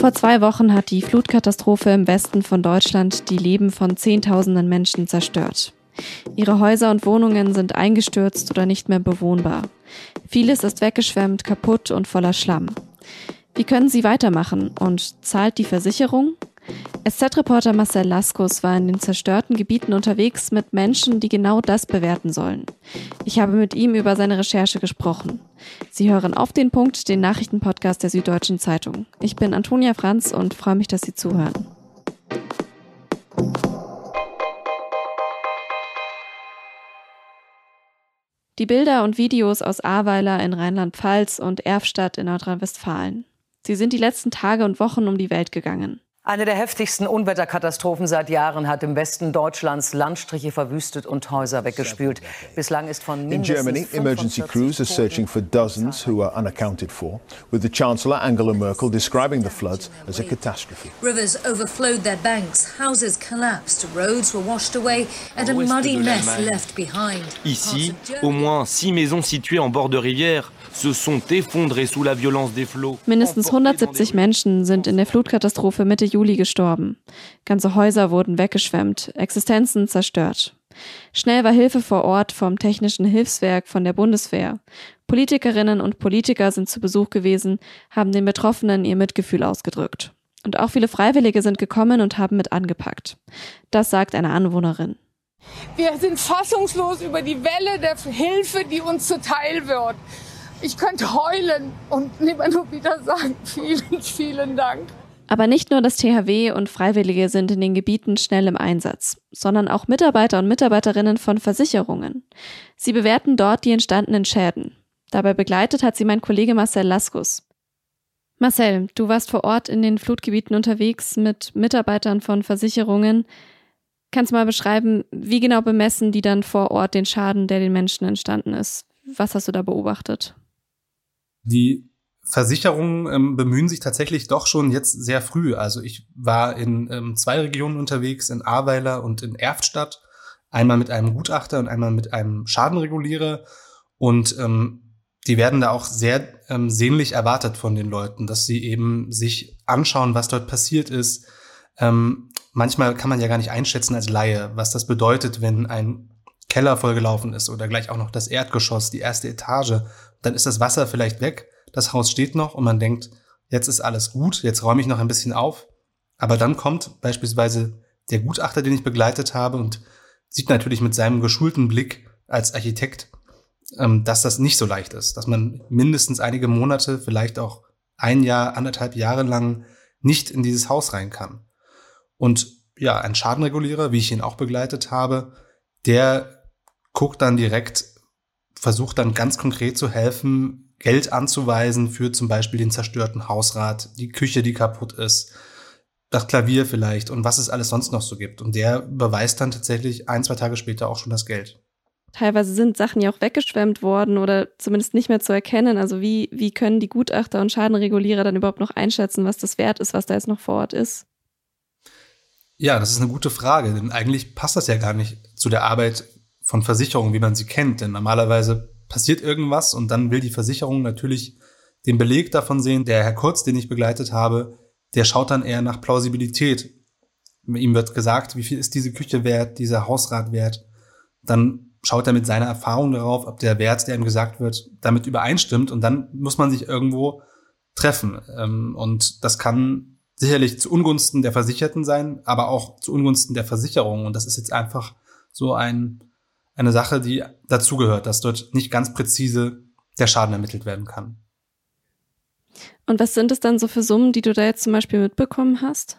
Vor zwei Wochen hat die Flutkatastrophe im Westen von Deutschland die Leben von Zehntausenden Menschen zerstört. Ihre Häuser und Wohnungen sind eingestürzt oder nicht mehr bewohnbar. Vieles ist weggeschwemmt, kaputt und voller Schlamm. Wie können sie weitermachen und zahlt die Versicherung? SZ-Reporter Marcel Laskus war in den zerstörten Gebieten unterwegs mit Menschen, die genau das bewerten sollen. Ich habe mit ihm über seine Recherche gesprochen. Sie hören auf den Punkt den Nachrichtenpodcast der Süddeutschen Zeitung. Ich bin Antonia Franz und freue mich, dass Sie zuhören. Die Bilder und Videos aus Ahrweiler in Rheinland-Pfalz und Erfstadt in Nordrhein-Westfalen. Sie sind die letzten Tage und Wochen um die Welt gegangen. Eine der heftigsten Unwetterkatastrophen seit Jahren hat im Westen Deutschlands Landstriche verwüstet und Häuser weggespült. Bislang ist von mindestens In Germany, emergency crews are searching for dozens who are unaccounted for, with the Chancellor Angela Merkel describing the floods as a catastrophe. Rivers overflowed their banks, houses collapsed, roads were washed away and a muddy mess left behind. Ici, au moins six maisons situées en bord de rivière se sont effondrées sous la violence des flots. Mindestens 170 Menschen sind in der Flutkatastrophe Mitte Juli gestorben. Ganze Häuser wurden weggeschwemmt, Existenzen zerstört. Schnell war Hilfe vor Ort vom Technischen Hilfswerk von der Bundeswehr. Politikerinnen und Politiker sind zu Besuch gewesen, haben den Betroffenen ihr Mitgefühl ausgedrückt. Und auch viele Freiwillige sind gekommen und haben mit angepackt. Das sagt eine Anwohnerin. Wir sind fassungslos über die Welle der Hilfe, die uns zuteil wird. Ich könnte heulen und immer nur wieder sagen, vielen, vielen Dank. Aber nicht nur das THW und Freiwillige sind in den Gebieten schnell im Einsatz, sondern auch Mitarbeiter und Mitarbeiterinnen von Versicherungen. Sie bewerten dort die entstandenen Schäden. Dabei begleitet hat sie mein Kollege Marcel Laskus. Marcel, du warst vor Ort in den Flutgebieten unterwegs mit Mitarbeitern von Versicherungen. Kannst du mal beschreiben, wie genau bemessen die dann vor Ort den Schaden, der den Menschen entstanden ist? Was hast du da beobachtet? Die Versicherungen ähm, bemühen sich tatsächlich doch schon jetzt sehr früh. Also ich war in ähm, zwei Regionen unterwegs, in Ahrweiler und in Erftstadt. Einmal mit einem Gutachter und einmal mit einem Schadenregulierer. Und ähm, die werden da auch sehr ähm, sehnlich erwartet von den Leuten, dass sie eben sich anschauen, was dort passiert ist. Ähm, manchmal kann man ja gar nicht einschätzen als Laie, was das bedeutet, wenn ein Keller vollgelaufen ist oder gleich auch noch das Erdgeschoss, die erste Etage. Dann ist das Wasser vielleicht weg das Haus steht noch und man denkt, jetzt ist alles gut, jetzt räume ich noch ein bisschen auf. Aber dann kommt beispielsweise der Gutachter, den ich begleitet habe und sieht natürlich mit seinem geschulten Blick als Architekt, ähm, dass das nicht so leicht ist, dass man mindestens einige Monate, vielleicht auch ein Jahr, anderthalb Jahre lang nicht in dieses Haus rein kann. Und ja, ein Schadenregulierer, wie ich ihn auch begleitet habe, der guckt dann direkt, versucht dann ganz konkret zu helfen, Geld anzuweisen für zum Beispiel den zerstörten Hausrat, die Küche, die kaputt ist, das Klavier vielleicht und was es alles sonst noch so gibt. Und der überweist dann tatsächlich ein, zwei Tage später auch schon das Geld. Teilweise sind Sachen ja auch weggeschwemmt worden oder zumindest nicht mehr zu erkennen. Also wie, wie können die Gutachter und Schadenregulierer dann überhaupt noch einschätzen, was das wert ist, was da jetzt noch vor Ort ist? Ja, das ist eine gute Frage, denn eigentlich passt das ja gar nicht zu der Arbeit von Versicherungen, wie man sie kennt. Denn normalerweise passiert irgendwas und dann will die Versicherung natürlich den Beleg davon sehen. Der Herr Kurz, den ich begleitet habe, der schaut dann eher nach Plausibilität. Ihm wird gesagt, wie viel ist diese Küche wert, dieser Hausrat wert. Dann schaut er mit seiner Erfahrung darauf, ob der Wert, der ihm gesagt wird, damit übereinstimmt. Und dann muss man sich irgendwo treffen. Ähm, und das kann sicherlich zu Ungunsten der Versicherten sein, aber auch zu Ungunsten der Versicherung. Und das ist jetzt einfach so ein eine Sache, die dazugehört, dass dort nicht ganz präzise der Schaden ermittelt werden kann. Und was sind es dann so für Summen, die du da jetzt zum Beispiel mitbekommen hast?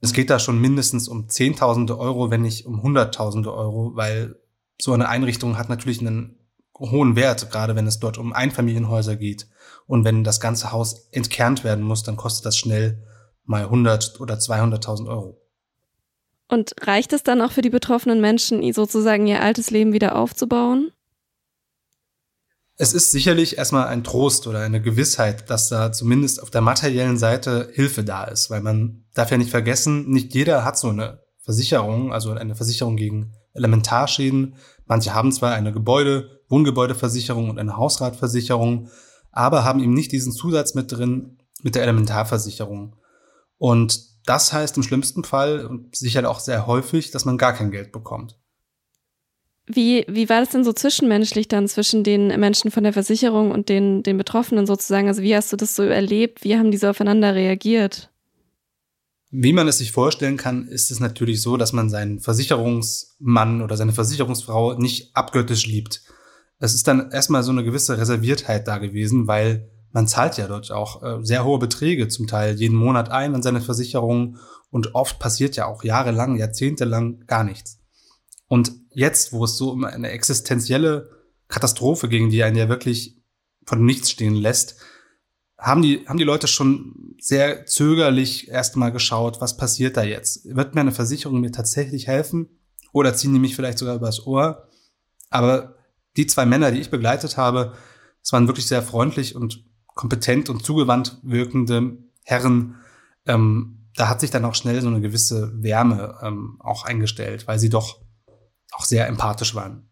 Es geht da schon mindestens um Zehntausende Euro, wenn nicht um Hunderttausende Euro, weil so eine Einrichtung hat natürlich einen hohen Wert, gerade wenn es dort um Einfamilienhäuser geht. Und wenn das ganze Haus entkernt werden muss, dann kostet das schnell mal 100 oder 200.000 Euro. Und reicht es dann auch für die betroffenen Menschen, sozusagen ihr altes Leben wieder aufzubauen? Es ist sicherlich erstmal ein Trost oder eine Gewissheit, dass da zumindest auf der materiellen Seite Hilfe da ist, weil man darf ja nicht vergessen, nicht jeder hat so eine Versicherung, also eine Versicherung gegen Elementarschäden. Manche haben zwar eine Gebäude, Wohngebäudeversicherung und eine Hausratversicherung, aber haben eben nicht diesen Zusatz mit drin, mit der Elementarversicherung. Und das heißt im schlimmsten Fall und sicher auch sehr häufig, dass man gar kein Geld bekommt. Wie, wie war das denn so zwischenmenschlich dann zwischen den Menschen von der Versicherung und den, den Betroffenen sozusagen? Also wie hast du das so erlebt? Wie haben die so aufeinander reagiert? Wie man es sich vorstellen kann, ist es natürlich so, dass man seinen Versicherungsmann oder seine Versicherungsfrau nicht abgöttisch liebt. Es ist dann erstmal so eine gewisse Reserviertheit da gewesen, weil man zahlt ja dort auch äh, sehr hohe Beträge zum Teil jeden Monat ein an seine Versicherung und oft passiert ja auch jahrelang, jahrzehntelang gar nichts. Und jetzt, wo es so um eine existenzielle Katastrophe ging, die einen ja wirklich von nichts stehen lässt, haben die, haben die Leute schon sehr zögerlich erstmal geschaut, was passiert da jetzt? Wird mir eine Versicherung mir tatsächlich helfen? Oder ziehen die mich vielleicht sogar übers Ohr? Aber die zwei Männer, die ich begleitet habe, es waren wirklich sehr freundlich und kompetent und zugewandt wirkende Herren. Ähm, da hat sich dann auch schnell so eine gewisse Wärme ähm, auch eingestellt, weil sie doch auch sehr empathisch waren.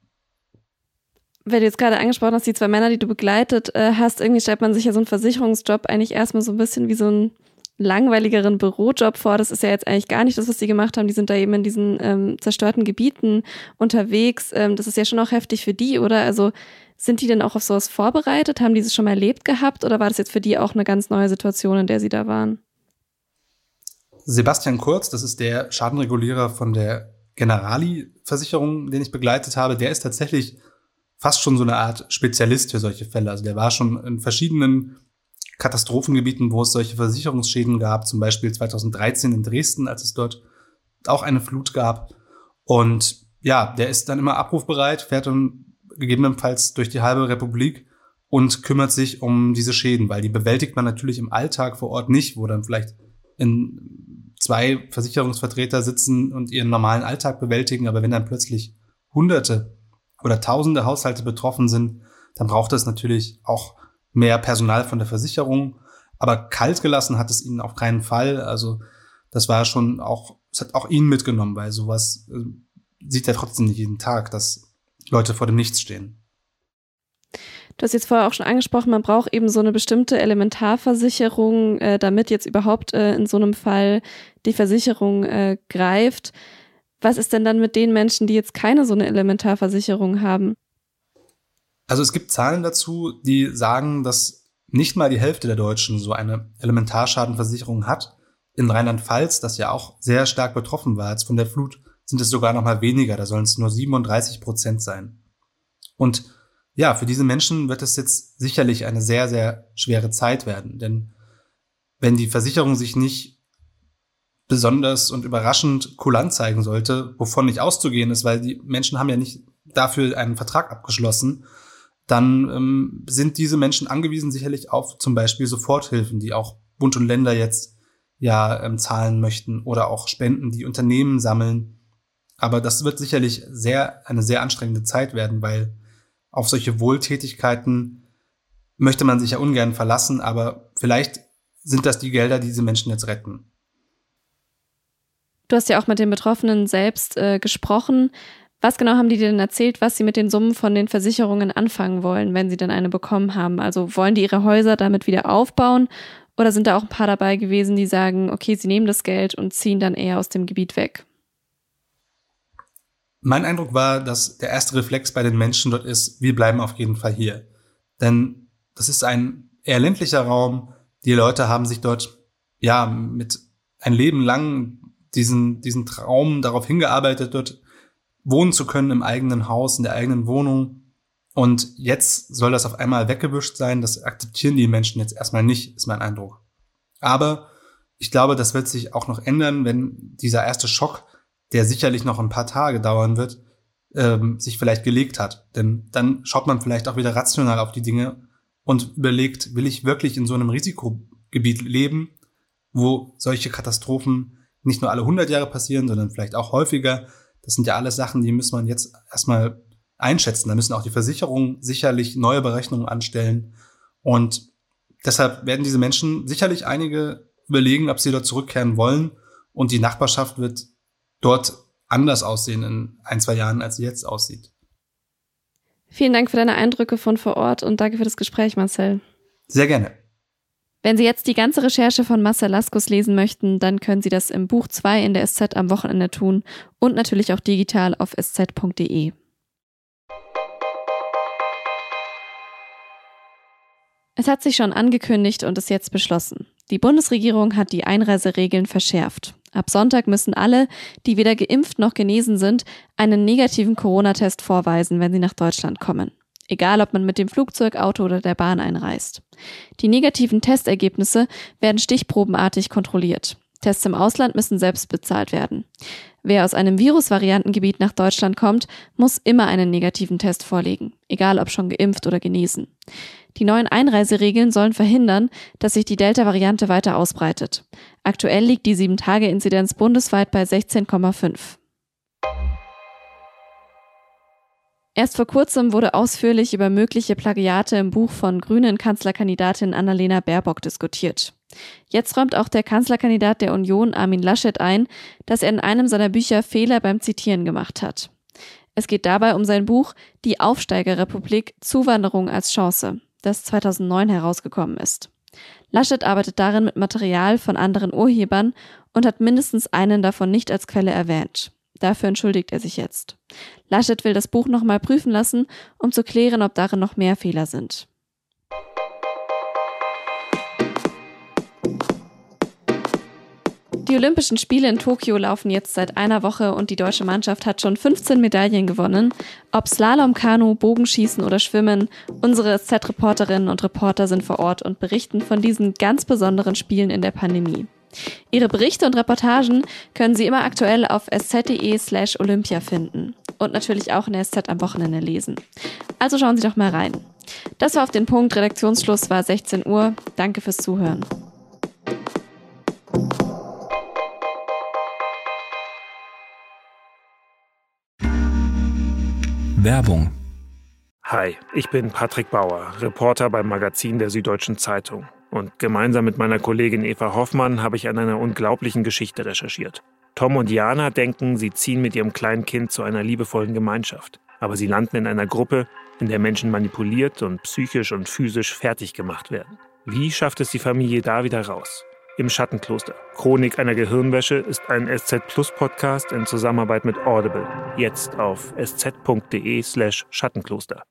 Wenn du jetzt gerade angesprochen hast, die zwei Männer, die du begleitet äh, hast, irgendwie stellt man sich ja so einen Versicherungsjob eigentlich erstmal so ein bisschen wie so einen langweiligeren Bürojob vor. Das ist ja jetzt eigentlich gar nicht das, was sie gemacht haben. Die sind da eben in diesen ähm, zerstörten Gebieten unterwegs. Ähm, das ist ja schon auch heftig für die, oder? Also sind die denn auch auf sowas vorbereitet? Haben die das schon mal erlebt gehabt oder war das jetzt für die auch eine ganz neue Situation, in der sie da waren? Sebastian Kurz, das ist der Schadenregulierer von der Generali-Versicherung, den ich begleitet habe, der ist tatsächlich fast schon so eine Art Spezialist für solche Fälle. Also der war schon in verschiedenen Katastrophengebieten, wo es solche Versicherungsschäden gab, zum Beispiel 2013 in Dresden, als es dort auch eine Flut gab. Und ja, der ist dann immer abrufbereit, fährt dann gegebenenfalls durch die halbe Republik und kümmert sich um diese Schäden, weil die bewältigt man natürlich im Alltag vor Ort nicht, wo dann vielleicht in zwei Versicherungsvertreter sitzen und ihren normalen Alltag bewältigen, aber wenn dann plötzlich Hunderte oder Tausende Haushalte betroffen sind, dann braucht es natürlich auch mehr Personal von der Versicherung. Aber kalt gelassen hat es ihnen auf keinen Fall. Also das war schon auch, es hat auch ihn mitgenommen, weil sowas äh, sieht er trotzdem nicht jeden Tag, dass Leute vor dem Nichts stehen. Du hast jetzt vorher auch schon angesprochen, man braucht eben so eine bestimmte Elementarversicherung, äh, damit jetzt überhaupt äh, in so einem Fall die Versicherung äh, greift. Was ist denn dann mit den Menschen, die jetzt keine so eine Elementarversicherung haben? Also es gibt Zahlen dazu, die sagen, dass nicht mal die Hälfte der Deutschen so eine Elementarschadenversicherung hat. In Rheinland-Pfalz, das ja auch sehr stark betroffen war jetzt von der Flut, sind es sogar noch mal weniger. Da sollen es nur 37 Prozent sein. Und ja, für diese Menschen wird es jetzt sicherlich eine sehr, sehr schwere Zeit werden. Denn wenn die Versicherung sich nicht besonders und überraschend kulant zeigen sollte, wovon nicht auszugehen ist, weil die Menschen haben ja nicht dafür einen Vertrag abgeschlossen, dann ähm, sind diese Menschen angewiesen sicherlich auf zum Beispiel Soforthilfen, die auch Bund und Länder jetzt ja ähm, zahlen möchten oder auch Spenden, die Unternehmen sammeln. Aber das wird sicherlich sehr eine sehr anstrengende Zeit werden, weil auf solche Wohltätigkeiten möchte man sich ja ungern verlassen, aber vielleicht sind das die Gelder, die diese Menschen jetzt retten. Du hast ja auch mit den Betroffenen selbst äh, gesprochen. Was genau haben die dir denn erzählt, was sie mit den Summen von den Versicherungen anfangen wollen, wenn sie denn eine bekommen haben? Also wollen die ihre Häuser damit wieder aufbauen oder sind da auch ein paar dabei gewesen, die sagen, okay, sie nehmen das Geld und ziehen dann eher aus dem Gebiet weg? Mein Eindruck war, dass der erste Reflex bei den Menschen dort ist, wir bleiben auf jeden Fall hier. Denn das ist ein eher ländlicher Raum. Die Leute haben sich dort ja mit ein Leben lang diesen, diesen Traum darauf hingearbeitet, dort wohnen zu können im eigenen Haus, in der eigenen Wohnung. Und jetzt soll das auf einmal weggewischt sein. Das akzeptieren die Menschen jetzt erstmal nicht, ist mein Eindruck. Aber ich glaube, das wird sich auch noch ändern, wenn dieser erste Schock, der sicherlich noch ein paar Tage dauern wird, ähm, sich vielleicht gelegt hat. Denn dann schaut man vielleicht auch wieder rational auf die Dinge und überlegt, will ich wirklich in so einem Risikogebiet leben, wo solche Katastrophen nicht nur alle 100 Jahre passieren, sondern vielleicht auch häufiger. Das sind ja alles Sachen, die muss man jetzt erstmal einschätzen. Da müssen auch die Versicherungen sicherlich neue Berechnungen anstellen. Und deshalb werden diese Menschen sicherlich einige überlegen, ob sie dort zurückkehren wollen. Und die Nachbarschaft wird dort anders aussehen in ein, zwei Jahren, als sie jetzt aussieht. Vielen Dank für deine Eindrücke von vor Ort und danke für das Gespräch, Marcel. Sehr gerne. Wenn Sie jetzt die ganze Recherche von Marcel Laskus lesen möchten, dann können Sie das im Buch 2 in der SZ am Wochenende tun und natürlich auch digital auf sz.de. Es hat sich schon angekündigt und ist jetzt beschlossen. Die Bundesregierung hat die Einreiseregeln verschärft. Ab Sonntag müssen alle, die weder geimpft noch genesen sind, einen negativen Corona-Test vorweisen, wenn sie nach Deutschland kommen. Egal, ob man mit dem Flugzeug, Auto oder der Bahn einreist. Die negativen Testergebnisse werden stichprobenartig kontrolliert. Tests im Ausland müssen selbst bezahlt werden. Wer aus einem Virusvariantengebiet nach Deutschland kommt, muss immer einen negativen Test vorlegen, egal ob schon geimpft oder genesen. Die neuen Einreiseregeln sollen verhindern, dass sich die Delta-Variante weiter ausbreitet. Aktuell liegt die 7-Tage-Inzidenz bundesweit bei 16,5. Erst vor kurzem wurde ausführlich über mögliche Plagiate im Buch von grünen Kanzlerkandidatin Annalena Baerbock diskutiert. Jetzt räumt auch der Kanzlerkandidat der Union Armin Laschet ein, dass er in einem seiner Bücher Fehler beim Zitieren gemacht hat. Es geht dabei um sein Buch Die Aufsteigerrepublik Zuwanderung als Chance, das 2009 herausgekommen ist. Laschet arbeitet darin mit Material von anderen Urhebern und hat mindestens einen davon nicht als Quelle erwähnt. Dafür entschuldigt er sich jetzt. Laschet will das Buch nochmal prüfen lassen, um zu klären, ob darin noch mehr Fehler sind. Die Olympischen Spiele in Tokio laufen jetzt seit einer Woche und die deutsche Mannschaft hat schon 15 Medaillen gewonnen. Ob Slalom, Kanu, Bogenschießen oder Schwimmen, unsere SZ-Reporterinnen und Reporter sind vor Ort und berichten von diesen ganz besonderen Spielen in der Pandemie. Ihre Berichte und Reportagen können Sie immer aktuell auf sz.de slash Olympia finden und natürlich auch in der SZ am Wochenende lesen. Also schauen Sie doch mal rein. Das war auf den Punkt. Redaktionsschluss war 16 Uhr. Danke fürs Zuhören. Werbung. Hi, ich bin Patrick Bauer, Reporter beim Magazin der Süddeutschen Zeitung. Und gemeinsam mit meiner Kollegin Eva Hoffmann habe ich an einer unglaublichen Geschichte recherchiert. Tom und Jana denken, sie ziehen mit ihrem kleinen Kind zu einer liebevollen Gemeinschaft. Aber sie landen in einer Gruppe, in der Menschen manipuliert und psychisch und physisch fertig gemacht werden. Wie schafft es die Familie da wieder raus? Im Schattenkloster. Chronik einer Gehirnwäsche ist ein SZ Plus Podcast in Zusammenarbeit mit Audible. Jetzt auf sz.de slash Schattenkloster.